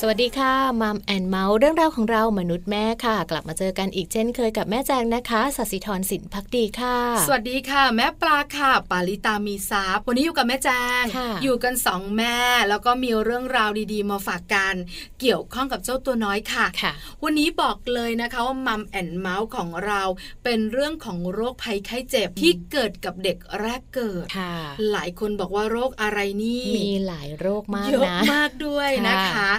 สวัสดีค่ะ Mom and Mouth เรื่องราวของเรามนุษย์แม่ค่ะ กลับมาเจอกันอีกเช่นเคยกับแม่แจงนะคะสัสิธรสินพักดีค่ะ สวัสดีค่ะ แม่ปลาค่ะ ปาลิตามีซับวันนี้อยู่กับแม่แจงอยู่กันสองแม่ แล้วก็มีเรื่องราวดีๆ มาฝากกัน เกี่ยวข้องกับเจ้าตัวน้อยค่ะค่ะวันนี้บอกเลยนะคะว่า Mom and Mouth ของเราเป็นเรื่องของโรคภัยไข้เจ็บที่เกิดกับเด็กแรกเกิดหลายคนบอกว่าโรคอะไรนี่มีหลายโรคมากนะเยอะมากด้วยนะคะ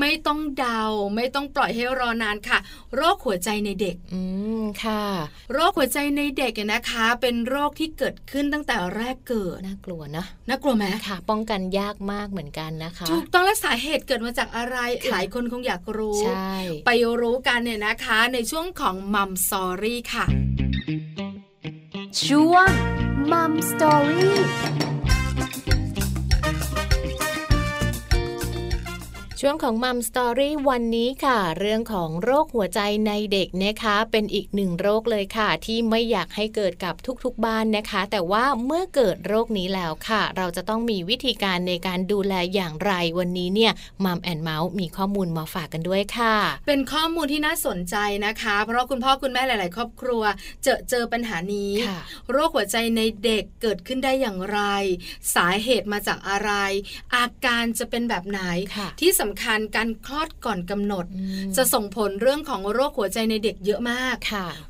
ไม่ต้องเดา ไม่ต้องปล่อยให้รอนานค่ะ โรคหัวใจในเด็ก อืมค่ะ โรคหัวใจในเด็กนะคะ เป็นโรคที่เกิดขึ้นตั้งแต่แรกเกิดน่ากลัวนะน่ากลัวไหมค่ะ ป้องกันยากมากเหมือนกันนะคะถูกต้องและสาเหตุเกิดมาจากอะไร หลายคนคงอยากรู้ใช่ไปรู้กันเนี่ยนะคะ ในช่วงของ Mom Story ค่ะช่วง Mom Story ช่วงของ Mom Story วันนี้ค่ะ เรื่องของโรคหัวใจในเด็กนะคะ เป็นอีกหนึ่งโรคเลยค่ะ ที่ไม่อยากให้เกิดกับทุกๆบ้านนะคะ แต่ว่าเมื่อเกิดโรคนี้แล้วค่ะ เราจะต้องมีวิธีการในการดูแลอย่างไรวันนี้เนี่ยมัมแอนเมาส์มีข้อมูลมาฝากกันด้วยค่ะ เป็นข้อมูลที่น่าสนใจนะคะ เพราะคุณพ่อคุณแม่หลาย ๆ ครอบครัว เจอเจอปัญหานี้ โรคหัวใจในเด็กเกิดขึ้นได้อย่างไร สาเหตุมาจากอะไร อาการจะเป็นแบบไหนที่สำคัญการคลอดก่อนกำหนด จะส่งผลเรื่องของโรคหัวใจในเด็กเยอะมาก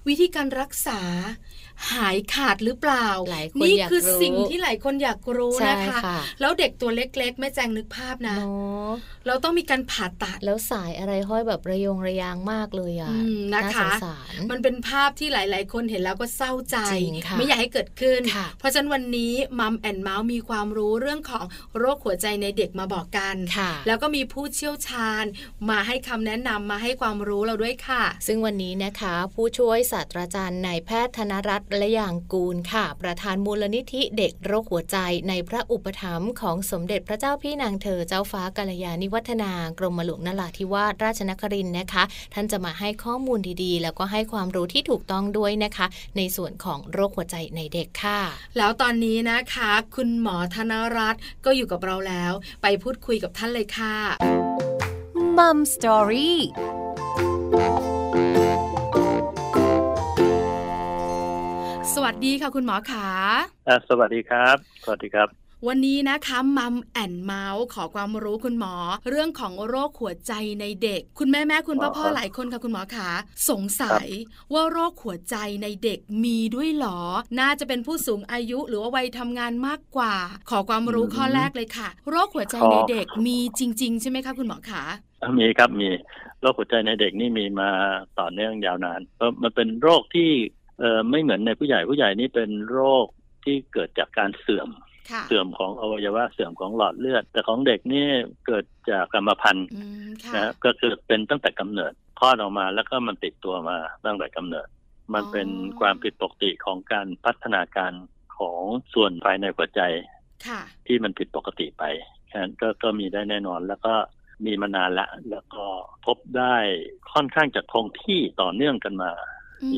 วิธีการรักษาหายขาดหรือเปล่า นี่คือสิ่งที่หลายคนอยากรู้นะคะ แล้วเด็กตัวเล็กๆแม่แจงนึกภาพนะเราต้องมีการผ่าตัดแล้วสายอะไรห้อยแบบระยงระยางมากเลยอะนะคะมันเป็นภาพที่หลายๆ คนเห็นแล้วก็เศร้าใจ ไม่อยากให้เกิดขึ้น เพราะฉะนั้นวันนี้มัมแอนเมาส์มีความรู้เรื่องของโรคหัวใจในเด็กมาบอกกัน แล้วก็มีผู้เชี่ยวชาญ มาให้คำแนะนำมาให้ความรู้เราด้วยค่ะ ซึ่งวันนี้นะคะ ผู้ช่วยศาสตราจารย์นายแพทย์ธนรัตน์และอย่างกูลค่ะ ประธานมูลนิธิเด็กโรคหัวใจในพระอุปถัมภ์ของสมเด็จพระเจ้าพี่นางเธอเจ้าฟ้ากัลยาณิวัฒนากรมหลวงนราธิวาสราชนครินนะคะ ท่านจะมาให้ข้อมูลดีๆ แล้วก็ให้ความรู้ที่ถูกต้องด้วยนะคะ ในส่วนของโรคหัวใจในเด็กค่ะ แล้วตอนนี้นะคะ คุณหมอธนรัตน์ก็อยู่กับเราแล้ว ไปพูดคุยกับท่านเลยค่ะมัมสตอรี่ สวัสดีค่ะคุณหมอขาสวัสดีครับ สวัสดีครับ วันนี้นะคะมัมแอนเมาส์ขอความรู้คุณหมอ เรื่องของโรคหัวใจในเด็ก คุณแม่แม่คุณพ่อพ่อหลายคนค่ะคุณหมอขาสงสัยว่าโรคหัวใจในเด็กมีด้วยหรอ น่าจะเป็นผู้สูงอายุหรือว่าวัยทำงานมากกว่า ขอความรู้ข้อแรกเลยค่ะ โรคหัวใจในเด็กมีจริง ๆ ใช่ไหมคะคุณหมอขามีครับมีโรคหัวใจในเด็กนี่มีมาต่อเนื่องยาวนานเพราะมันเป็นโรคที่ เออไม่เหมือนในผู้ใหญ่ผู้ใหญ่นี่เป็นโรคที่เกิดจากการเสื่อม เสื่อมของอวัยวะเสื่อมของหลอดเลือด แต่ของเด็กนี่เกิดจากกรรมพันธุ์นะก็คือเป็นตั้งแต่กำเนิดคลอดออกมาแล้วก็มันติดตัวมาตั้งแต่กำเนิด มันเป็นความผิดปกติของการพัฒนาการของส่วนภายในหัวใจที่มันผิดปกติไปนั้นก็ก็มีได้แน่นอนแล้วก็มีมานานละ แล้วก็พบได้ค่อนข้างจะคงที่ต่อเนื่องกันมา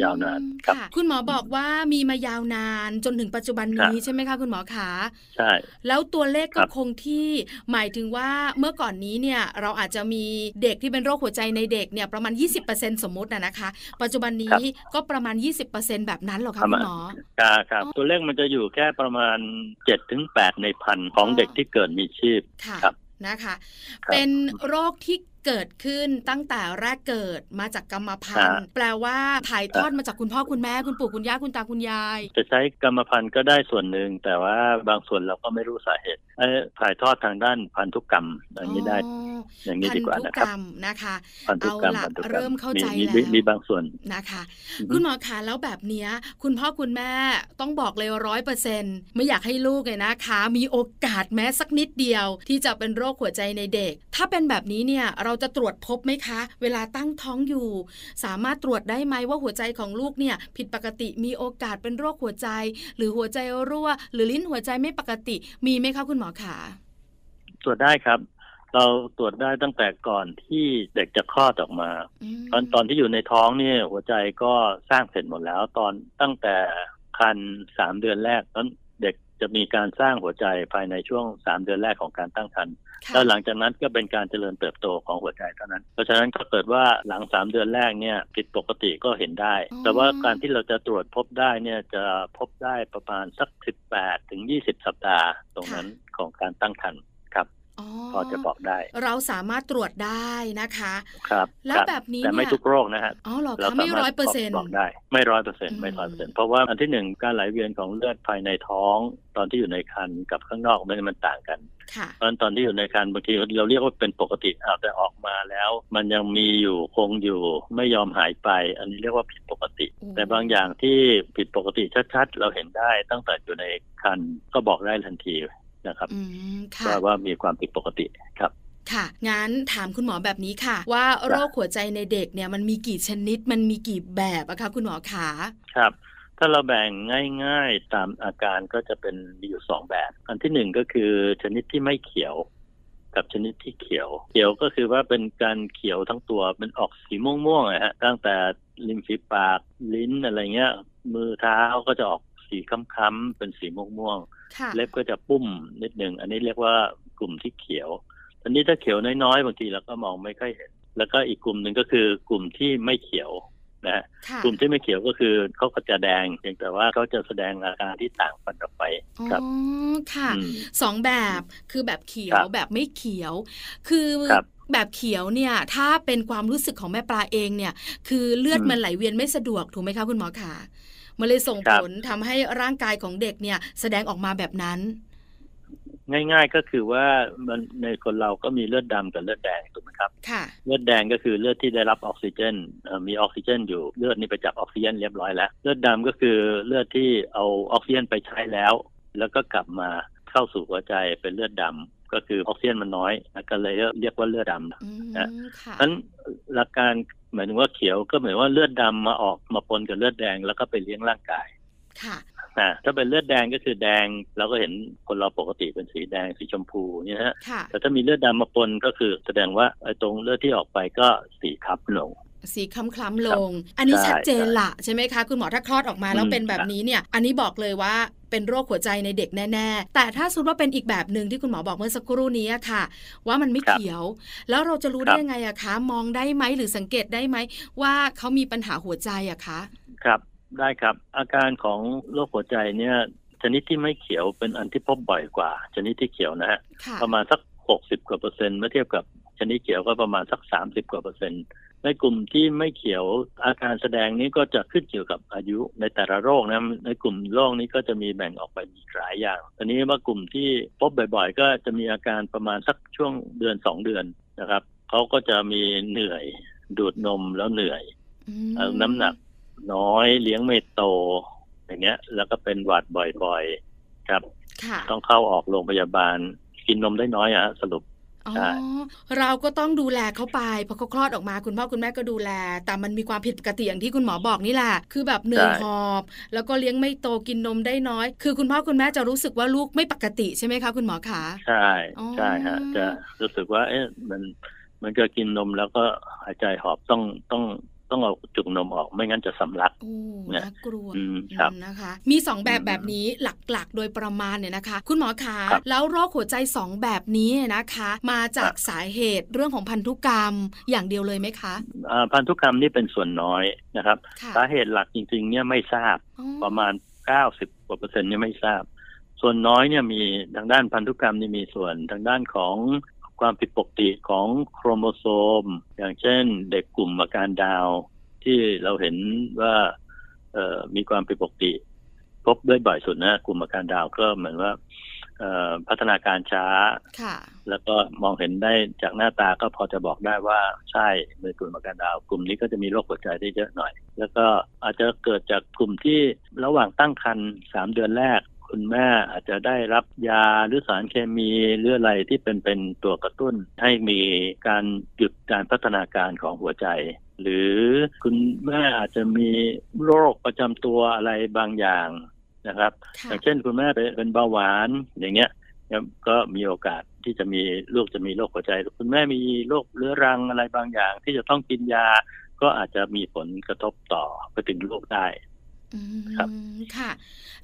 ยาวนานครับ คุณหมอบอกว่ามีมายาวนานจนถึงปัจจุบันนี้ใช่ไหมคะคุณหมอขาใช่ แล้วตัวเลขก็คงที่หมายถึงว่าเมื่อก่อนนี้เนี่ยเราอาจจะมีเด็กที่เป็นโรคหัวใจในเด็กเนี่ยประมาณ 20%สมมตินะนะคะ ปัจจุบันนี้ก็ประมาณ 20%แบบนั้นหรอคะคุณหมอครับ ตัวเลขมันจะอยู่แค่ประมาณ 7-8 ในพันของเด็กที่เกิดมีชีพครับนะคะ เป็นโรคที่ เกิดขึ้นตั้งแต่แรกเกิดมาจากกรรมพันธุ์แปลว่าถ่ายทอดมาจากคุณพ่อคุณแม่คุณปู่คุณย่าคุณตาคุณยาย จะใช้กรรมพันธุ์ก็ได้ส่วนหนึ่งแต่ว่าบางส่วนเราก็ไม่รู้สาเหตุถ่ายทอดทางด้านพันธุกรรมอย่างนี้ได้อย่างนี้ดีกว่านะครับนะคะเอาละเริ่มเข้าใจแล้วมีบางส่วนนะคะ คุณหมอคะแล้วแบบนี้คุณพ่อคุณแม่ต้องบอกเลยร้อยเปอร์เซ็นต์ไม่อยากให้ลูกเลยนะคะ มีโอกาสแม้สักนิดเดียว ที่จะเป็นโรคหัวใจในเด็ก ถ้าเป็นแบบนี้เนี่ยเราจะตรวจพบไหมคะ เวลาตั้งท้องอยู่ สามารถตรวจได้ไหมว่าหัวใจของลูกเนี่ยผิดปกติมีโอกาสเป็นโรคหัวใจ หรือหัวใจรั่ว หรือลิ้นหัวใจไม่ปกติ มีไหมคะคุณหมอขาตรวจได้ครับ เราตรวจได้ตั้งแต่ก่อนที่เด็กจะคลอดออกมาตอนตอนที่อยู่ในท้องนี่หัวใจก็สร้างเสร็จหมดแล้ว ตอนตั้งแต่คันสามเดือนแรกตอนเจะมีการสร้างหัวใจภายในช่วงสามเดือนแรกของการตั้งครรภ์แล้วหลังจากนั้นก็เป็นการเจริญเติบโตของหัวใจเท่านั้น เพราะฉะนั้นก็เกิดว่าหลังสามเดือนแรกเนี่ยผิดปกติก็เห็นได้ แต่ว่าการที่เราจะตรวจพบได้เนี่ยจะพบได้ประมาณสักสิบแปดถึงยี่สิบสัปดาห์ตรงนั้นของการตั้งครรภ์ พอจะบอกได้ เราสามารถตรวจได้นะคะ ครับแล้วแบบนี้แต่ไม่ทุกโรคนะฮะอ๋อหรอคะไม่ร้อยเปอร์เซ็นต์บอกได้ไม่ร้อยเปอร์เซ็นต์ไม่ร้อยเปอร์เซ็นต์เพราะว่าอันที่หนึ่งการไหลเวียนของเลือดภายในท้อง ตอนที่อยู่ในครรภ์กับข้างนอกมันมันต่างกันเพราะตอนที่อยู่ในครรภ์บางทีเราเรียกว่าเป็นปกติอาแต่ออกมาแล้ว มันยังมีอยู่คงอยู่ไม่ยอมหายไป อันนี้เรียกว่าผิดปกติ แต่บางอย่างที่ผิดปกติชัดๆ เราเห็นได้ตั้งแต่อยู่ในครรภ์ก็บอกได้ทันที นะครับว่าว่ามีความผิดปกติครับค่ะ งั้นถามคุณหมอแบบนี้ค่ะ ว่าโรคหัวใจในเด็กเนี่ยมันมีกี่ชนิดมันมีกี่แบบอะคะคุณหมอขาครับ ถ้าเราแบ่งง่ายๆตามอาการก็จะเป็นมีอยู่สองแบบ อันที่หนึ่งก็คือชนิดที่ไม่เขียว กับชนิดที่เขียว เขียวก็คือว่าเป็นการเขียวทั้งตัวเป็นออกสีม่วงๆอะฮะตั้งแต่ริมฝีปากลิ้นอะไรเงี้ย มือเท้าก็จะออกสีค้ำๆเป็นสีม่วงๆ เล็บก็จะปุ้มนิดหนึ่งอันนี้เรียกว่ากลุ่มที่เขียวอันนี้ถ้าเขียวน้อยๆบางทีเราก็มองไม่ค่อยเห็น แล้วก็อีกกลุ่มหนึ่งก็คือกลุ่มที่ไม่เขียวนะกลุ่มที่ไม่เขียวก็คือเขาก็จะแดงเพียงแต่ว่าเขาจะแสดงอาการที่ต่างกันออกไปครับอ๋อค่ะสองแบบคือแบบเขียวแบบไม่เขียว คือแบบเขียวเนี่ย ถ้าเป็นความรู้สึกของแม่ปลาเองเนี่ย คือเลือดมันไหลเวียนไม่สะดวกถูกไหมคะคุณหมอขา มันเลยส่งผลทำให้ร่างกายของเด็กเนี่ยแสดงออกมาแบบนั้น ง่าย ๆก็คือว่ามันในคนเราก็มีเลือดดำกับเลือดแดงถูกไหมครับค่ะเลือดแดงก็คือเลือดที่ได้รับออกซิเจนมีออกซิเจน อยู่เลือดนี่ไปจับออกซิเจนเรียบร้อยแล้ว เลือดดาก็คือเลือดที่เอาออกซิเจนไปใช้แล้ว แล้วก็กลับมาเข้าสู่หัวใจเป็นเลือดดำก็คือออกซิเจนมันน้อยก็เลยเรียกว่าเลือดดำนะนั้นหลักการ หมายถึงว่าเขียวก็หมายว่าเลือดดามาออกมาปนกับเลือดแดงแล้วก็ไปเลี้ยงร่างกายค่ะนะถ้าเป็นเลือดแดงก็คือแดงเราก็เห็นคนเราปกติเป็นสีแดงสีชมพูนี่ฮะแต่ถ้ามีเลือดดำมาปนก็คือแสดงว่าไอ้ตรงเลือดที่ออกไปก็สีคับลง สีคล้ำคล้ำลง อันนี้ชัดเจนละใช่ไหมคะ คุณหมอถ้าคลอดออกมาแล้วเป็นแบบนี้เนี่ย อันนี้บอกเลยว่าเป็นโรคหัวใจในเด็กแน่ ๆ แต่ถ้าสมมติว่าเป็นอีกแบบหนึ่งที่คุณหมอบอกเมื่อสักครู่นี้ค่ะ ว่ามันไม่เขียว แล้วเราจะรู้ได้ยังไงอะคะ มองได้ไหมหรือสังเกตได้ไหมว่าเขามีปัญหาหัวใจอะคะ ครับได้ครับ อาการของโรคหัวใจเนี่ยชนิดที่ไม่เขียวเป็นอันที่พบบ่อยกว่า ชนิดที่เขียวนะฮะประมาณสักหกสิบกว่าเปอร์เซ็นต์เมื่อเทียบกับชนิดเขียวก็ประมาณสักสามสิบกว่าเปอร์เซ็นต์ ในกลุ่มที่ไม่เขียวอาการแสดงนี้ก็จะขึ้นเกี่ยวกับอายุในแต่ละโรคนะในกลุ่มโรคนี้ก็จะมีแบ่งออกไปมีหลายอย่างตอนนี้ว่ากลุ่มที่พบบ่อยๆ ก็จะมีอาการประมาณสักช่วงเดือนสองเดือนนะครับเขาก็จะมีเหนื่อยดูดนมแล้วเหนื่อยน้ำหนักน้อยเลี้ยงไม่โตอย่างเงี้ย แล้วก็เป็นหวัดบ่อยๆ ครับ ต้องเข้าออกโรงพยาบาล กินนมได้น้อยอะสรุปอ๋อ เราก็ต้องดูแลเขาไปพอเขาคลอดออกมาคุณพ่อคุณแม่ก็ดูแล แต่มันมีความผิดปกติอย่างที่คุณหมอบอกนี่แหละคือแบบเหนื่อยหอบ แล้วก็เลี้ยงไม่โตกินนมได้น้อย คือคุณพ่อคุณแม่จะรู้สึกว่าลูกไม่ปกติใช่ไหมคะคุณหมอคะใช่ใช่ฮะจะรู้สึกว่าเอ๊ะมันมันก็กินนมแล้วก็หายใจหอบต้องต้อง ต้องเอาจุกนมออกไม่งั้นจะสำลักน่ากลัวนะคะ มีสองแบบแบบนี้หลักๆ โดยประมาณเนี่ยนะคะ คุณหมอคะแล้วโรคหัวใจสองแบบนี้นะคะ มาจากสาเหตุเรื่องของพันธุกรรมอย่างเดียวเลยไหมคะพันธุกรรมนี่เป็นส่วนน้อยนะครับ สาเหตุหลักจริงๆ เนี่ยไม่ทราบประมาณเก้าสิบกว่าเปอร์เซ็นต์เนี่ยไม่ทราบ ส่วนน้อยเนี่ยมีทางด้านพันธุกรรมนี่มีส่วนทางด้านของ ความผิดปกติของโครโมโซม อย่างเช่นเด็กกลุ่มอาการดาว ที่เราเห็นว่ามีความผิดปกติ พบด้วยบ่อยสุดนะกลุ่มอาการดาวก็เหมือนว่าพัฒนาการช้า แล้วก็มองเห็นได้จากหน้าตาก็พอจะบอกได้ว่าใช่ในกลุ่มอาการดาว กลุ่มนี้ก็จะมีโรคหัวใจได้เยอะหน่อย แล้วก็อาจจะเกิดจากกลุ่มที่ระหว่างตั้งครรภ์สามเดือนแรก คุณแม่อาจจะได้รับยาหรือสารเคมีหรืออะไรที่เป็นเป็นตัวกระตุ้น ให้มีการหยุดการพัฒนาการของหัวใจ หรือคุณแม่อาจจะมีโรคประจำตัวอะไรบางอย่างนะครับ อย่างเช่นคุณแม่เป็นเบาหวานอย่างเงี้ยก็มีโอกาสที่จะมีลูกจะมีโรคหัวใจ คุณแม่มีโรคเรื้อรังอะไรบางอย่าง ที่จะต้องกินยาก็อาจจะมีผลกระทบต่อไปถึงลูกได้ ครับค่ะ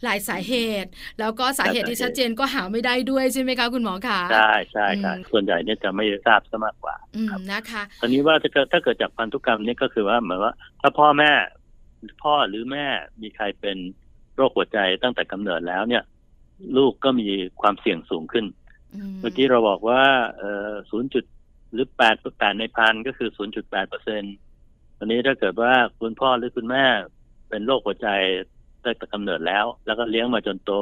หลายสาเหตุ แล้วก็สาเหตุที่ชัดเจนก็หาไม่ได้ด้วยใช่ไหมคะคุณหมอคะใช่ใช่ค่ะส่วนใหญ่เนี่ยจะไม่ทราบซะมากกว่านะคะตอนนี้ว่าถ้าเกิดถ้าเกิดจากพันธุกรรมนี่ก็คือว่าเหมือนว่า ถ้าพ่อแม่ พ่อหรือแม่มีใครเป็นโรคหัวใจตั้งแต่กำเนิดแล้วเนี่ย ลูกก็มีความเสี่ยงสูงขึ้น เมื่อกี้เราบอกว่าเออศูนย์จุดหรือแปดแปดในพันก็คือศูนย์จุดแปดเปอร์เซ็นต์ตอนนี้ถ้าเกิดว่าคุณพ่อหรือคุณแม่ เป็นโรคหัวใจตั้งแต่กำเนิดแล้ว แล้วก็เลี้ยงมาจนโต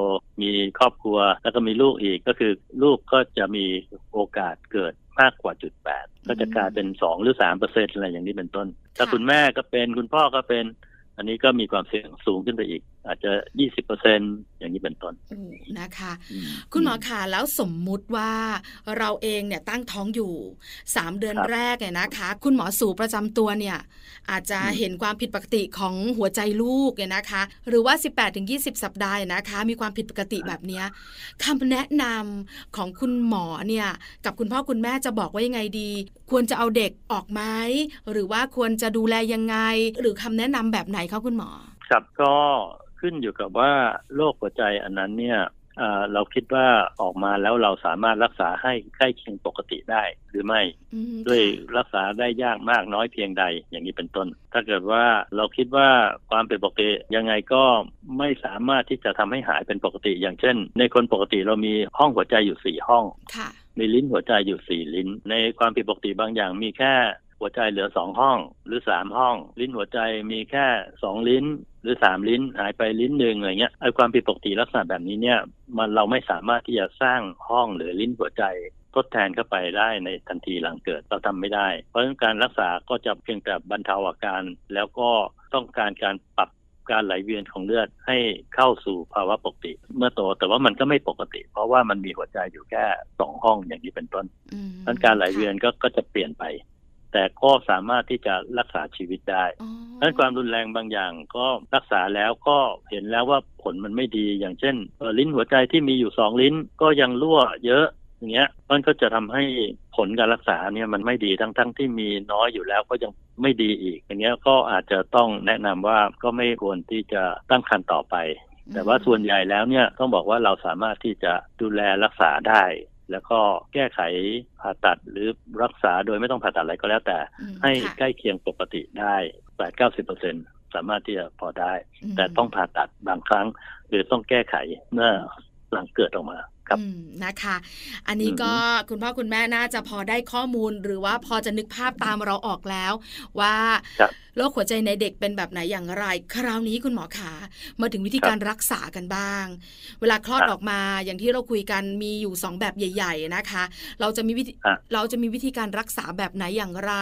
มีครอบครัว แล้วก็มีลูกอีก ก็คือลูกก็จะมีโอกาสเกิดมากกว่าจุดแปดก็จะกลายเป็นสองหรือสามเปอร์เซ็นต์อะไรอย่างนี้เป็นต้น ถ้าคุณแม่ก็เป็นคุณพ่อก็เป็น อันนี้ก็มีความเสี่ยงสูงขึ้นไปอีกอาจจะยี่สิบเปอร์เซ็นอย่างนี้เป็นต้นนะคะ คุณหมอคะแล้วสมมุติว่าเราเองเนี่ยตั้งท้องอยู่สามเดือนแรกเนี่ยนะคะ คุณหมอสูประจำตัวเนี่ย อาจจะเห็นความผิดปกติของหัวใจลูกเนี่ยนะคะ หรือว่า 18ถึง20 สัปดาห์นะคะ มีความผิดปกติแบบนี้คำแนะนำของคุณหมอเนี่ย กับคุณพ่อคุณแม่จะบอกว่ายังไงดี ควรจะเอาเด็กออกไหมหรือว่าควรจะดูแลยังไง หรือคำแนะนำแบบไหนคะคุณหมอ ครับก็ ขึ้นอยู่กับว่าโรคหัวใจอันนั้นเนี่ยเราคิดว่าออกมาแล้วเราสามารถรักษาให้ใกล้เคียงปกติได้หรือไม่ด้วยรักษาได้ยากมากน้อยเพียงใดอย่างนี้เป็นต้น ถ้าเกิดว่าเราคิดว่าความเป็นปกติยังไงก็ไม่สามารถที่จะทำให้หายเป็นปกติ อย่างเช่น ในคนปกติเรามีห้องหัวใจอยู่สี่ห้องมีลิ้นหัวใจอยู่สี่ลิ้น ในความผิดปกติบางอย่างมีแค่ หัวใจเหลือสองห้องหรือสามห้อง ลิ้นหัวใจมีแค่สองลิ้น หรือสามลิ้นหายไปลิ้นหนึ่งอะไรเงี้ยไอ้ความผิดปกติลักษณะแบบนี้เนี่ยมันเราไม่สามารถที่จะสร้างห้องหรือลิ้นหัวใจทดแทนเข้าไปได้ในทันทีหลังเกิดเราทำไม่ได้ เพราะฉะนั้นการรักษาก็จะเพียงแต่บรรเทาอาการ แล้วก็ต้องการการปรับการไหลเวียนของเลือดให้เข้าสู่ภาวะปกติ เมื่อโตแต่ว่ามันก็ไม่ปกติ เพราะว่ามันมีหัวใจอยู่แค่สองห้องอย่างนี้เป็นต้นนั้นการไหลเวียนก็ก็จะเปลี่ยนไป แต่ก็สามารถที่จะรักษาชีวิตได้ดังนั้นความรุนแรงบางอย่างก็รักษาแล้วก็เห็นแล้วว่าผลมันไม่ดี อย่างเช่นลิ้นหัวใจที่มีอยู่สองลิ้นก็ยังรั่วเยอะอย่างเงี้ยมันก็จะทำให้ผลการรักษาเนี่ยมันไม่ดีทั้งๆทที่มีน้อยอยู่แล้วก็ยังไม่ดีอีก อย่างเงี้ยก็อาจจะต้องแนะนำว่าก็ไม่ควรที่จะตั้งครรภ์ต่อไป แต่ว่าส่วนใหญ่แล้วเนี่ยต้องบอกว่าเราสามารถที่จะดูแลรักษาได้ แล้วก็แก้ไขผ่าตัดหรือรักษาโดยไม่ต้องผ่าตัดอะไรก็แล้วแต่ ให้ใกล้เคียงปกติได้แปดเก้าสิบเปอร์เซ็นสามารถที่จะพอได้ แต่ต้องผ่าตัดบางครั้ง หรือต้องแก้ไขเมื่อหลังเกิดออกมา ครับนะคะ อันนี้ก็คุณพ่อคุณแม่น่าจะพอได้ข้อมูล หรือว่าพอจะนึกภาพตามเราออกแล้ว ว่าโรคหัวใจในเด็กเป็นแบบไหนอย่างไร คราวนี้คุณหมอขามาถึงวิธีการรักษากันบ้าง เวลาคลอดออกมาอย่างที่เราคุยกันมีอยู่สองแบบใหญ่ ๆนะคะ เราจะมีวิธีเราจะมีวิธีการรักษาแบบไหนอย่างไร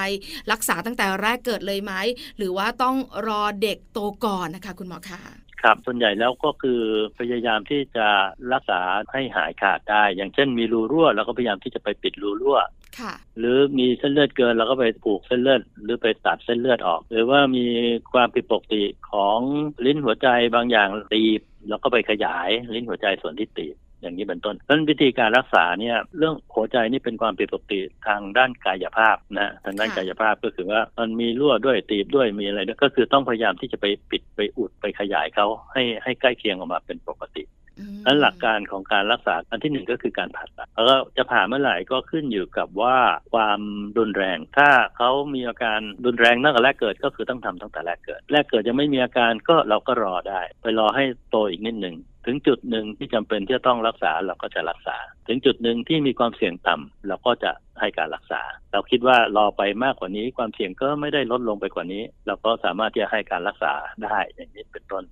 รักษาตั้งแต่แรกเกิดเลยไหมหรือว่าต้องรอเด็กโตก่อนนะคะ คุณหมอคะ ครับส่วนใหญ่แล้วก็คือพยายามที่จะรักษาให้หายขาดได้ อย่างเช่นมีรูรั่วเราก็พยายามที่จะไปปิดรูรั่วหรือมีเส้นเลือดเกินเราก็ไปผูกเส้นเลือด หรือไปตัดเส้นเลือดออก หรือว่ามีความผิดปกติของลิ้นหัวใจบางอย่างตีบเราก็ไปขยายลิ้นหัวใจส่วนที่ตีบ อย่างนี้เป็นต้นเพราะวิธีการรักษาเนี่ยเรื่องหัวใจนี่เป็นความผิดปกติทางด้านกายภาพนะทางด้านกายภาพก็คือว่ามันมีรั่วด้วยตีบด้วยมีอะไรด้วยก็คือต้องพยายามที่จะไปปิดไปอุดไปขยายเขาให้ให้ใกล้เคียงออกมาเป็นปกติ นั้นหลักการของการรักษาอันที่หนึ่งก็คือการผ่าตัดแล้วจะผ่าเมื่อไหร่ก็ขึ้นอยู่กับว่าความรุนแรง ถ้าเขามีอาการรุนแรงตั้งแต่แรกเกิดก็คือต้องทำตั้งแต่แรกเกิด แรกเกิดยังไม่มีอาการก็เราก็รอได้ ไปรอให้โตอีกนิดหนึ่งถึงจุดหนึ่งที่จำเป็นที่จะต้องรักษาเราก็จะรักษา ถึงจุดหนึ่งที่มีความเสี่ยงต่ำเราก็จะ ให้การรักษา เราคิดว่ารอไปมากกว่านี้ ความเสี่ยงก็ไม่ได้ลดลงไปกว่านี้ เราก็สามารถที่จะให้การรักษาได้อย่างนี้เป็นต้น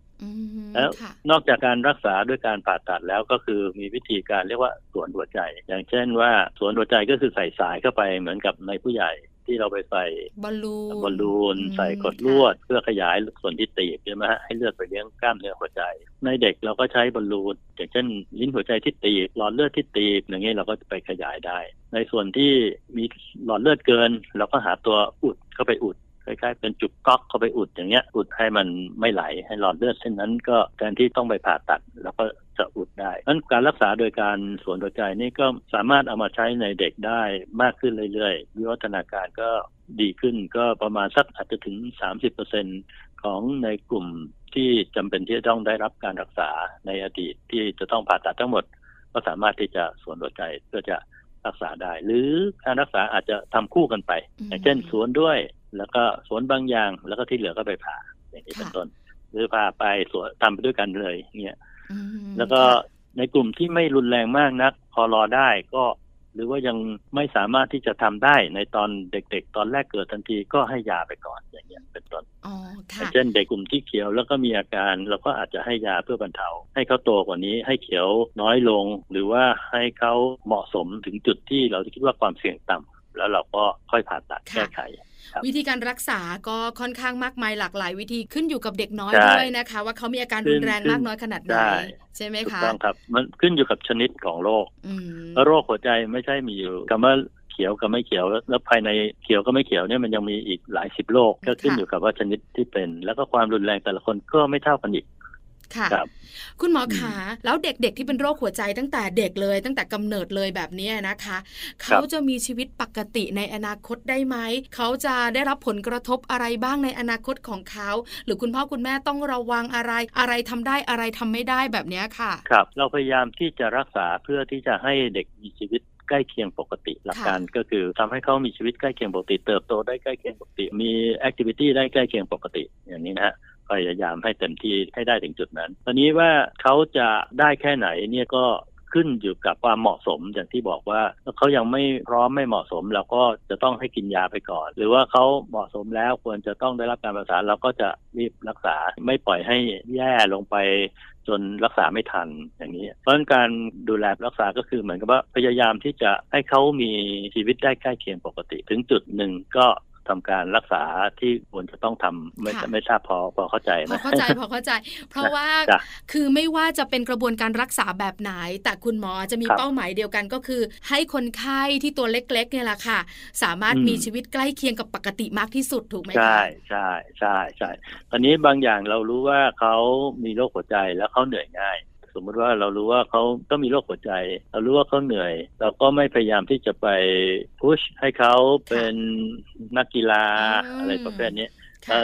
แล้วนอกจากการรักษาด้วยการผ่าตัดแล้วก็คือมีวิธีการเรียกว่าสวนหัวใจ อย่างเช่นว่าสวนหัวใจก็คือใส่สายเข้าไปเหมือนกับในผู้ใหญ่ ที่เราไปใส่บอลลูนบอลลูนใส่กดลวด เพื่อขยายส่วนที่ตีบใช่ไหมฮะให้เลือดไปเลี้ยงกล้ามเนื้อหัวใจ ในเด็กเราก็ใช้บอลลูนอย่างเช่น ลิ้นหัวใจที่ตีบหลอดเลือดที่ตีบอย่างเงี้ยเราก็ไปขยายได้ ในส่วนที่มีหลอดเลือดเกิน เราก็หาตัวอุดเข้าไปอุด คล้ายๆเป็นจุกก๊อกเข้าไปอุดอย่างเงี้ยอุดให้มันไม่ไหลให้หลอดเลือดเส้นนั้นก็แทนที่ต้องไปผ่าตัด แล้วก็จะอุดได้นั้นการรักษาโดยการสวนหัวใจนี่ก็สามารถเอามาใช้ในเด็กได้มากขึ้นเรื่อยๆ วิวัฒนาการก็ดีขึ้นก็ประมาณสักอาจจะถึง 30%ของในกลุ่มที่จำเป็นที่จะต้องได้รับการรักษาในอดีตที่จะต้องผ่าตัดทั้งหมด ก็สามารถที่จะสวนหัวใจเพื่อจะรักษาได้ หรือการรักษาอาจจะทำคู่กันไป อย่างเช่นสวนด้วย แล้วก็สวนบางอย่าง แล้วก็ที่เหลือก็ไปผ่าอย่างนี้เป็นต้นหรือผ่าไปสวนทำไปด้วยกันเลยเนี่ยแล้วก็ในกลุ่มที่ไม่รุนแรงมากนัก พอรอได้ก็ หรือว่ายังไม่สามารถที่จะทำได้ในตอนเด็ก ๆ ตอนแรกเกิดทันทีก็ให้ยาไปก่อนอย่างเงี้ยเป็นต้นเช่นเด็กกลุ่มที่เขียวแล้วก็มีอาการเราก็อาจจะให้ยาเพื่อบรรเทาให้เขาโตกว่านี้ให้เขียวน้อยลง หรือว่าให้เขาเหมาะสมถึงจุดที่เราคิดว่าความเสี่ยงต่ำแล้วเราก็ค่อยผ่าตัดแก้ไข วิธีการรักษาก็ค่อนข้างมากมายหลากหลาย วิธีขึ้นอยู่กับเด็กน้อยด้วยนะคะ ว่าเขามีอาการรุนแรงมากน้อยขนาดไหนใช่ไหมคะถูกต้องครับ มันขึ้นอยู่กับชนิดของโรคโรคหัวใจไม่ใช่มีอยู่คำว่าเขียวกับไม่เขียวแล้วภายในเขียวกับไม่เขียวเนี่ยมันยังมีอีกหลายสิบโรคก็ขึ้นอยู่กับว่าชนิดที่เป็น แล้วก็ความรุนแรงแต่ละคนก็ไม่เท่ากันอีก ค่ะคุณหมอขาแล้วเด็กๆที่เป็นโรคหัวใจตั้งแต่เด็กเลย ตั้งแต่กำเนิดเลยแบบนี้นะคะ เขาจะมีชีวิตปกติในอนาคตได้ไหม เขาจะได้รับผลกระทบอะไรบ้างในอนาคตของเขา หรือคุณพ่อคุณแม่ต้องระวังอะไร อะไรทำได้อะไรทำไม่ได้แบบนี้ค่ะ ครับ เราพยายามที่จะรักษาเพื่อที่จะให้เด็กมีชีวิตใกล้เคียงปกติหลักการก็คือทำให้เขามีชีวิตใกล้เคียงปกติ เติบโตได้ใกล้เคียงปกติ มีแอคทิวิตี้ได้ใกล้เคียงปกติอย่างนี้นะฮะ พยายามให้เต็มที่ให้ได้ถึงจุดนั้น ตอนนี้ว่าเขาจะได้แค่ไหนเนี่ยก็ขึ้นอยู่กับความเหมาะสมอย่างที่บอกว่าเขายังไม่พร้อมไม่เหมาะสมเราก็จะต้องให้กินยาไปก่อน หรือว่าเขาเหมาะสมแล้วควรจะต้องได้รับการรักษาเราก็จะรีบรักษาไม่ปล่อยให้แย่ลงไปจนรักษาไม่ทันอย่างนี้ เพราะการดูแลรักษาก็คือเหมือนกับว่าพยายามที่จะให้เขามีชีวิตได้ใกล้เคียงปกติ ถึงจุดหนึ่งก็ ทำการรักษาที่ควรจะต้องทำไม่ไม่ทราบพอพอเข้าใจไหมพอเข้าใจพอเข้าใจ เพราะว่าคือไม่ว่าจะเป็นกระบวนการรักษาแบบไหน แต่คุณหมอจะมีเป้าหมายเดียวกันก็คือ ให้คนไข้ที่ตัวเล็กๆเนี่ยแหละค่ะ สามารถมีชีวิตใกล้เคียงกับปกติมากที่สุดถูกไหมคะใช่ใช่ใช่ใช่ตอนนี้บางอย่างเรารู้ว่าเขามีโรคหัวใจแล้วเขาเหนื่อยง่าย สมมติว่าเรารู้ว่าเขาก็มีโรคหัวใจ เรารู้ว่าเขาเหนื่อย เราก็ไม่พยายามที่จะไปพุชให้เขาเป็นนักกีฬาอะไรประเภทนี้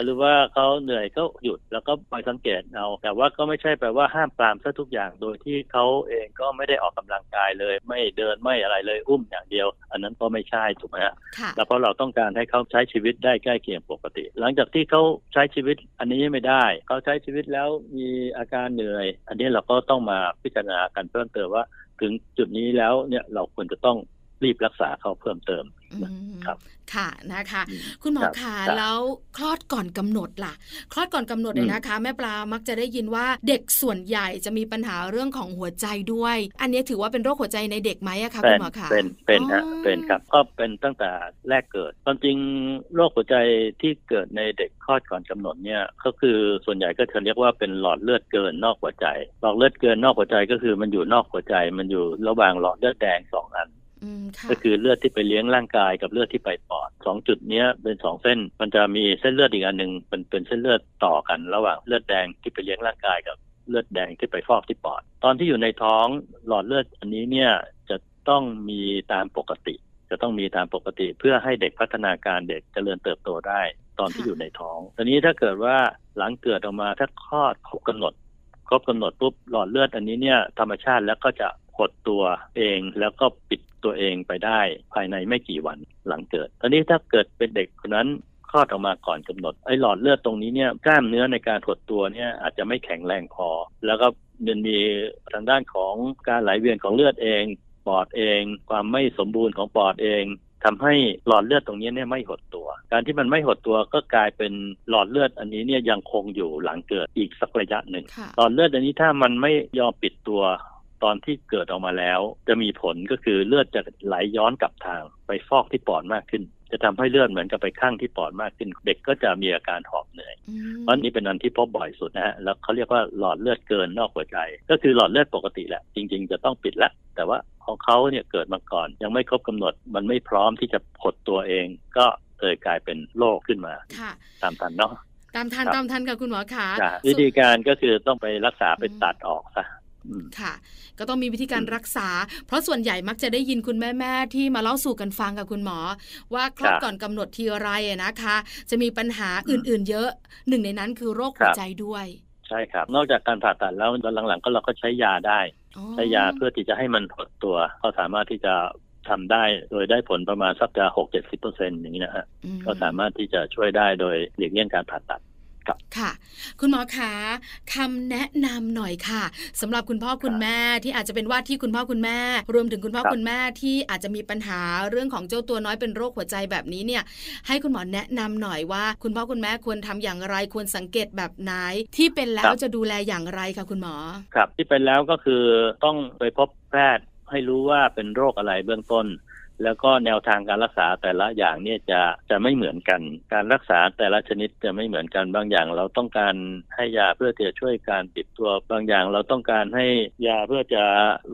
หรือว่าเขาเหนื่อยก็หยุดแล้วก็ไปสังเกตเอา แต่ว่าก็ไม่ใช่แปลว่าห้ามปรามซะทุกอย่างโดยที่เขาเองก็ไม่ได้ออกกำลังกายเลย ไม่เดินไม่อะไรเลยอุ้มอย่างเดียว อันนั้นก็ไม่ใช่ถูกไหมฮะแล้วเพราะเราต้องการให้เขาใช้ชีวิตได้ใกล้เคียงปกติ หลังจากที่เขาใช้ชีวิตอันนี้ไม่ได้ เขาใช้ชีวิตแล้วมีอาการเหนื่อย อันนี้เราก็ต้องมาพิจารณากันเพิ่มเติมว่า ถึงจุดนี้แล้วเนี่ยเราควรจะต้อง รีบรักษาเขาเพิ่มเติมครับค่ะนะคะ คุณหมอคะแล้วคลอดก่อนกำหนดล่ะ คลอดก่อนกำหนดเลยนะคะ แม่ปลามักจะได้ยินว่าเด็กส่วนใหญ่จะมีปัญหาเรื่องของหัวใจด้วย อันนี้ถือว่าเป็นโรคหัวใจในเด็กไหมอะคะคุณหมอคะเป็นเป็นฮะเป็นครับก็เป็นตั้งแต่แรกเกิดความจริงโรคหัวใจที่เกิดในเด็กคลอดก่อนกำหนดเนี่ยก็คือส่วนใหญ่ก็จะเรียกว่าเป็นหลอดเลือดเกินนอกหัวใจ หลอดเลือดเกินนอกหัวใจก็คือมันอยู่นอกหัวใจมันอยู่ระหว่างหลอดเลือดแดงสองอัน ก็คือเลือดที่ไปเลี้ยงร่างกายกับเลือดที่ไปปอดสองจุดนี้เป็นสองเส้น มันจะมีเส้นเลือดอีกอันหนึ่งเป็นเป็นเส้นเลือดต่อกัน ระหว่างเลือดแดงที่ไปเลี้ยงร่างกายกับเลือดแดงที่ไปฟอกที่ปอด ตอนที่อยู่ในท้องหลอดเลือดอันนี้เนี่ยจะต้องมีตามปกติ จะต้องมีตามปกติเพื่อให้เด็กพัฒนาการเด็กจเจริญเติบโตได้ ตอนที่อยู่ในท้อง ตอนนี้ถ้าเกิดว่าหลังเกิดออกมาถ้าคลอดครบกำหนด ครบกำหนดปุ๊บหลอดเลือดอันนี้เนี่ยธรรมชาติแล้วก็จะหดตัวเองแล้วก็ปิด ตัวเองไปได้ภายในไม่กี่วันหลังเกิดตอนนี้ถ้าเกิดเป็นเด็กคนนั้นคลอดออกมาก่อนกำหนดไอ้หลอดเลือดตรงนี้เนี่ยกล้ามเนื้อในการหดตัวเนี่ยอาจจะไม่แข็งแรงพอ แล้วก็มันมีทางด้านของการไหลเวียนของเลือดเองปอดเอง ความไม่สมบูรณ์ของปอดเองทำให้หลอดเลือดตรงนี้เนี่ยไม่หดตัว การที่มันไม่หดตัวก็กลายเป็นหลอดเลือดอันนี้เนี่ยยังคงอยู่หลังเกิดอีกสักระยะหนึ่งหลอดเลือดอันนี้ถ้ามันไม่ยอมปิดตัว ตอนที่เกิดออกมาแล้ว จะมีผลก็คือเลือดจะไหลย้อนกลับทางไปฟอกที่ปอดมากขึ้น จะทำให้เลือดเหมือนกับไปข้างที่ปอดมากขึ้น เด็กก็จะมีอาการหอบเหนื่อยเพราะนี้เป็นอันที่พบบ่อยสุดนะฮะแล้วเขาเรียกว่าหลอดเลือดเกินนอกหัวใจ ก็คือหลอดเลือดปกติแหละ จริง ๆ จะต้องปิดแล้วแต่ว่าของเขาเนี่ยเกิดมาก่อน ยังไม่ครบกำหนดมันไม่พร้อมที่จะผดตัวเอง ก็เลยกลายเป็นโรคขึ้นมาตามทันเนาะตามทันตามทันกับคุณหมอคะวิธีการก็คือต้องไปรักษาไปตัดออกซะ ค่ะ ก็ต้องมีวิธีการรักษา เพราะส่วนใหญ่มักจะได้ยินคุณแม่แม่ที่มาเล่าสู่กันฟังกับคุณหมอ ว่าคลอดก่อนกำหนดทีไรนะคะ จะมีปัญหาอื่นๆ เยอะหนึ่งในนั้นคือโรคหัวใจด้วยใช่ครับ นอกจากการผ่าตัดแล้วตอนหลังๆก็เราก็ใช้ยาได้ ใช้ยาเพื่อที่จะให้มันหดตัว ก็สามารถที่จะทำได้โดยได้ผลประมาณสักจะหกเจ็ดสิบเปอร์เซ็นต์อย่างนี้นะฮะก็สามารถที่จะช่วยได้โดยหลีกเลี่ยงการผ่าตัด ค่ะ คุณหมอคะคำแนะนำหน่อยค่ะสำหรับคุณพ่อคุณแม่ที่อาจจะเป็นว่าที่คุณพ่อคุณแม่ รวมถึงคุณพ่อคุณแม่ที่อาจจะมีปัญหาเรื่องของเจ้าตัวน้อยเป็นโรคหัวใจแบบนี้เนี่ย ให้คุณหมอแนะนำหน่อยว่า คุณพ่อคุณแม่ควรทำอย่างไรควรสังเกตแบบไหนที่เป็นแล้วจะดูแลอย่างไรคะคุณหมอ ครับ ที่เป็นแล้วก็คือต้องไปพบแพทย์ให้รู้ว่าเป็นโรคอะไรเบื้องต้น แล้วก็แนวทางการรักษาแต่ละอย่างเนี่ยจะจะไม่เหมือนกัน การรักษาแต่ละชนิดจะไม่เหมือนกันบางอย่าง เราต้องการให้ยาเพื่อจะช่วยการปิดตัวบางอย่าง เราต้องการให้ยาเพื่อจะ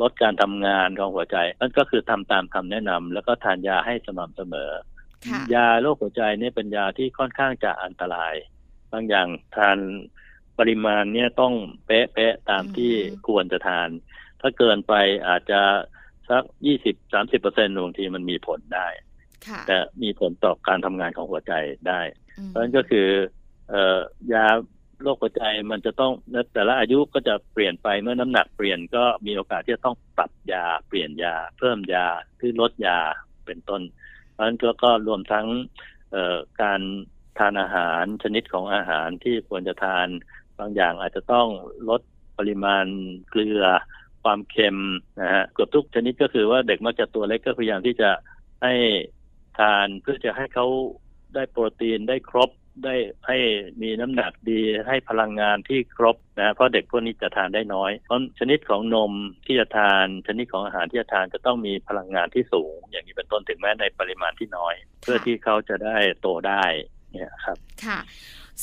ลดการทำงานของหัวใจนั่นก็คือทำตามคำแนะนำแล้วก็ทานยาให้สม่ำเสมอยาโรคหัวใจเนี่ยเป็นยาที่ค่อนข้างจะอันตราย บางอย่างทานปริมาณเนี่ยต้องเป๊ะๆตามที่ควรจะทาน ถ้าเกินไปอาจจะ สักยี่สิบสามสิบเปอร์เซ็นต์บางทีมันมีผลได้แต่มีผลต่อการทำงานของหัวใจได้ เพราะฉะนั้นก็คือเอ่อยาโรคหัวใจมันจะต้องแต่ละอายุก็จะเปลี่ยนไปเมื่อน้ำหนักเปลี่ยนก็มีโอกาสที่จะต้องปรับยาเปลี่ยนยา เพิ่มยาหรือลดยาเป็นต้น เพราะฉะนั้นก็รวมทั้งการทานอาหารชนิดของอาหารที่ควรจะทานบางอย่างอาจจะต้องลดปริมาณเกลือ ความเค็มนะฮะเกือบทุกชนิดก็คือว่าเด็กมักจะตัวเล็กก็พยายามที่จะให้ทานเพื่อจะให้เขาได้โปรตีนได้ครบได้ให้มีน้ำหนักดีให้พลังงานที่ครบนะเพราะเด็กพวกนี้จะทานได้น้อย เพราะชนิดของนมที่จะทาน ชนิดของอาหารที่จะทานจะต้องมีพลังงานที่สูง อย่างนี้เป็นต้นถึงแม้ในปริมาณที่น้อย เพื่อที่เขาจะได้โตได้เนี่ยครับ ค่ะ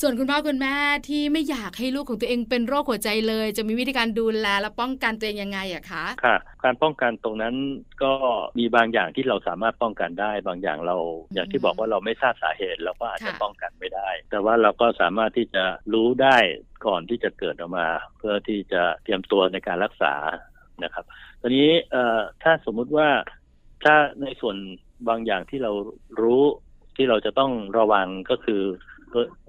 ส่วนคุณพ่อคุณแม่ที่ไม่อยากให้ลูกของตัวเองเป็นโรคหัวใจเลย จะมีวิธีการดูแลและป้องกันตัวเองยังไงอะคะค่ะการป้องกันตรงนั้นก็มีบางอย่างที่เราสามารถป้องกันได้ บางอย่างเราอย่างที่บอกว่าเราไม่ทราบสาเหตุเราก็อาจจะป้องกันไม่ได้ แต่ว่าเราก็สามารถที่จะรู้ได้ก่อนที่จะเกิดออกมา เพื่อที่จะเตรียมตัวในการรักษานะครับ ตอนนี้เอ่อถ้าสมมุติว่าถ้าในส่วนบางอย่างที่เรารู้ที่เราจะต้องระวังก็คือ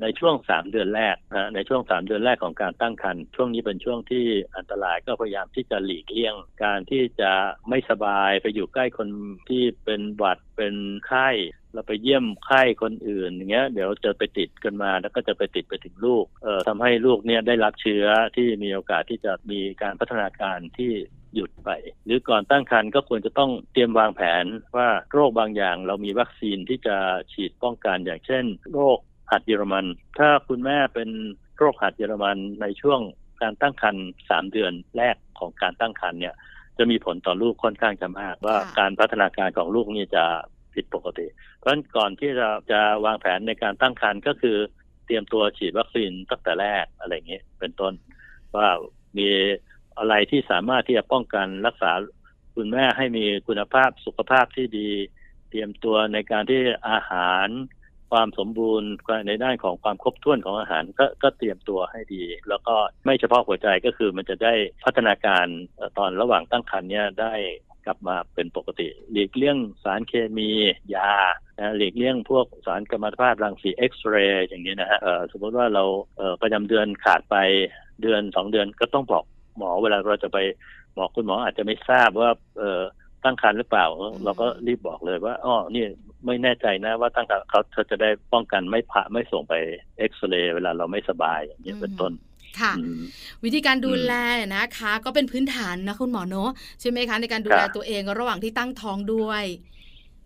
ในช่วงสามเดือนแรกนะในช่วงสามเดือนแรกของการตั้งครรภ์ช่วงนี้เป็นช่วงที่อันตรายก็พยายามที่จะหลีกเลี่ยง การที่จะไม่สบายไปอยู่ใกล้คนที่เป็นหวัดเป็นไข้เราไปเยี่ยมไข้คนอื่นอย่างเงี้ยเดี๋ยวจะไปติดกันมาแล้วก็จะไปติดไปถึงลูกเอ่อทำให้ลูกเนี่ยได้รับเชื้อที่มีโอกาสที่จะมีการพัฒนาการที่หยุดไป หรือก่อนตั้งครรภ์ก็ควรจะต้องเตรียมวางแผนว่าโรคบางอย่างเรามีวัคซีนที่จะฉีดป้องกันอย่างเช่น โรค หัดเยอรมัน ถ้าคุณแม่เป็นโรคหัดเยอรมันในช่วงการตั้งครรภ์สามเดือนแรกของการตั้งครรภ์เนี่ย จะมีผลต่อลูกค่อนข้างจะมาก ว่าการพัฒนาการของลูกนี่จะผิดปกติ เพราะฉะนั้นก่อนที่เราจะวางแผนในการตั้งครรภ์ก็คือเตรียมตัวฉีดวัคซีนตั้งแต่แรกอะไรเงี้ยเป็นต้น ว่ามีอะไรที่สามารถที่จะป้องกันรักษาคุณแม่ให้มีคุณภาพสุขภาพที่ดี เตรียมตัวในการที่อาหาร ความสมบูรณ์ในด้านของความครบถ้วนของอาหารก็ก็เตรียมตัวให้ดี แล้วก็ไม่เฉพาะหัวใจก็คือมันจะได้พัฒนาการตอนระหว่างตั้งครรภ์เนี่ยได้กลับมาเป็นปกติ หลีกเลี่ยงสารเคมียาหลีกเลี่ยงพวกสารกัมมันตภาพรังสีเอ็กซเรย์อย่างนี้นะฮะสมมติว่าเราประจำเดือนขาดไปเดือนสองเดือนก็ต้องบอกหมอเวลาเราจะไปบอกคุณหมออาจจะไม่ทราบว่าเตั้งครรภ์หรือเปล่า เราก็รีบบอกเลยว่าอ๋อนี่ไม่แน่ใจนะว่าตั้งแต่เขาเขาจะได้ป้องกันไม่ผ่าไม่ส่งไปเอ็กซเรย์เวลาเราไม่สบายอย่างนี้เป็นต้นค่ะวิธีการดูแลนะคะ ก็เป็นพื้นฐานนะคุณหมอเนาะใช่ไหมคะในการดูแลตัวเองระหว่างที่ตั้งท้องด้วย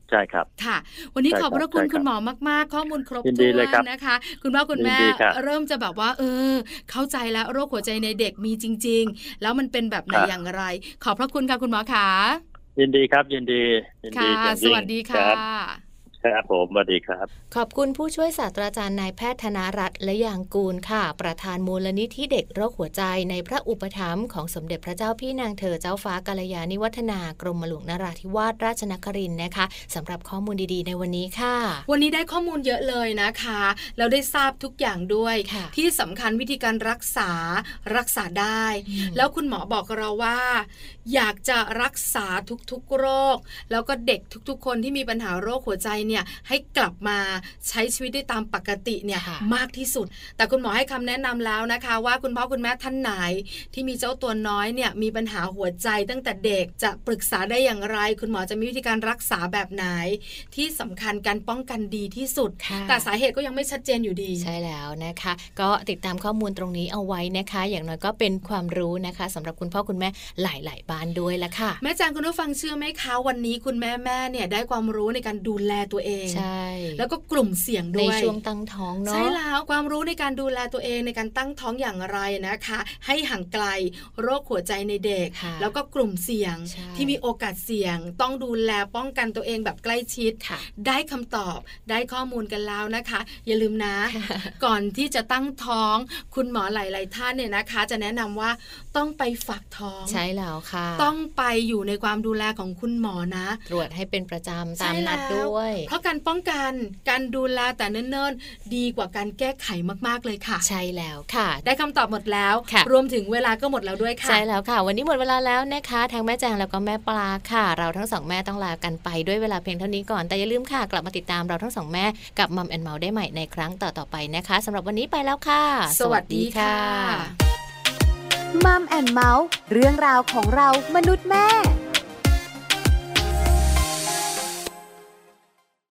ใช่ครับค่ะ วันนี้ขอบพระคุณคุณหมอมากๆ ข้อมูลครบถ้วนนะคะ คุณพ่อคุณแม่เริ่มจะแบบว่า เออ เข้าใจแล้วโรคหัวใจในเด็กมีจริง ๆ แล้วมันเป็นแบบไหนอย่างไร ขอบพระคุณค่ะคุณหมอค่ะ ยินดีครับยินดียินดีสวัสดีค่ะ ครับผมสวัสดีครับ ขอบคุณผู้ช่วยศาสตราจารย์นายแพทย์ธนารัตน์และยางกูลค่ะ ประธานมูลนิธิเด็กโรคหัวใจในพระอุปถัมภ์ของสมเด็จพระเจ้าพี่นางเธอเจ้าฟ้ากาลยานิวัฒนากรมหลวงนราธิวาสราชนครินนะคะสำหรับข้อมูลดีๆ ในวันนี้ค่ะ วันนี้ได้ข้อมูลเยอะเลยนะคะเราได้ทราบทุกอย่างด้วย ที่สำคัญวิธีการรักษารักษาได้ แล้วคุณหมอบอกเราว่า อยากจะรักษาทุกๆโรค แล้วก็เด็กทุกๆ คนที่มีปัญหาโรคหัวใจเนี่ยให้กลับมาใช้ชีวิตได้ตามปกติเนี่ยมากที่สุด แต่คุณหมอให้คำแนะนำแล้วนะคะ ว่าคุณพ่อคุณแม่ท่านไหน ที่มีเจ้าตัวน้อยเนี่ยมีปัญหาหัวใจตั้งแต่เด็กจะปรึกษาได้อย่างไร คุณหมอจะมีวิธีการรักษาแบบไหน ที่สำคัญการป้องกันดีที่สุด แต่สาเหตุก็ยังไม่ชัดเจนอยู่ดี ใช่แล้วนะคะ ก็ติดตามข้อมูลตรงนี้เอาไว้นะคะ อย่างน้อยก็เป็นความรู้นะคะสำหรับคุณพ่อคุณแม่หลาย ๆ บ้านด้วยละค่ะ แม่จางคุณผู้ฟังเชื่อไหมคะวันนี้คุณแม่แม่เนี่ยได้ความรู้ในการดูแลตัวเองใช่แล้วก็กลุ่มเสี่ยงด้วยในช่วงตั้งท้องเนาะใช่แล้วความรู้ในการดูแลตัวเองในการตั้งท้องอย่างไรนะคะ ให้ห่างไกลโรคหัวใจในเด็ก แล้วก็กลุ่มเสี่ยงที่มีโอกาสเสี่ยง ต้องดูแลป้องกันตัวเองแบบใกล้ชิด ได้คำตอบได้ข้อมูลกันแล้วนะคะ อย่าลืมนะ ก่อนที่จะตั้งท้อง คุณหมอหลาย ๆ ท่านเนี่ยนะคะ จะแนะนำว่าต้องไปฝากท้องใช่แล้วค่ะ ต้องไปอยู่ในความดูแลของคุณหมอนะ ตรวจให้เป็นประจำตามนัดด้วยเพราะการป้องกันการดูแลแต่เนิ่นๆ ดีกว่าการแก้ไขมากๆเลยค่ะ ใช่แล้วค่ะ ได้คำตอบหมดแล้ว รวมถึงเวลาก็หมดแล้วด้วยค่ะ ใช่แล้วค่ะ วันนี้หมดเวลาแล้วนะคะ ทั้งแม่แจงแล้วก็แม่ปลาค่ะ เราทั้งสองแม่ต้องลากันไปด้วยเวลาเพียงเท่านี้ก่อน แต่อย่าลืมค่ะ กลับมาติดตามเราทั้งสองแม่กับมัมแอนเมาส์ได้ใหม่ในครั้งต่อๆไปนะคะสำหรับวันนี้ไปแล้วค่ะ สวัสดีค่ะมัมแอนเมาส์เรื่องราวของเรามนุษย์แม่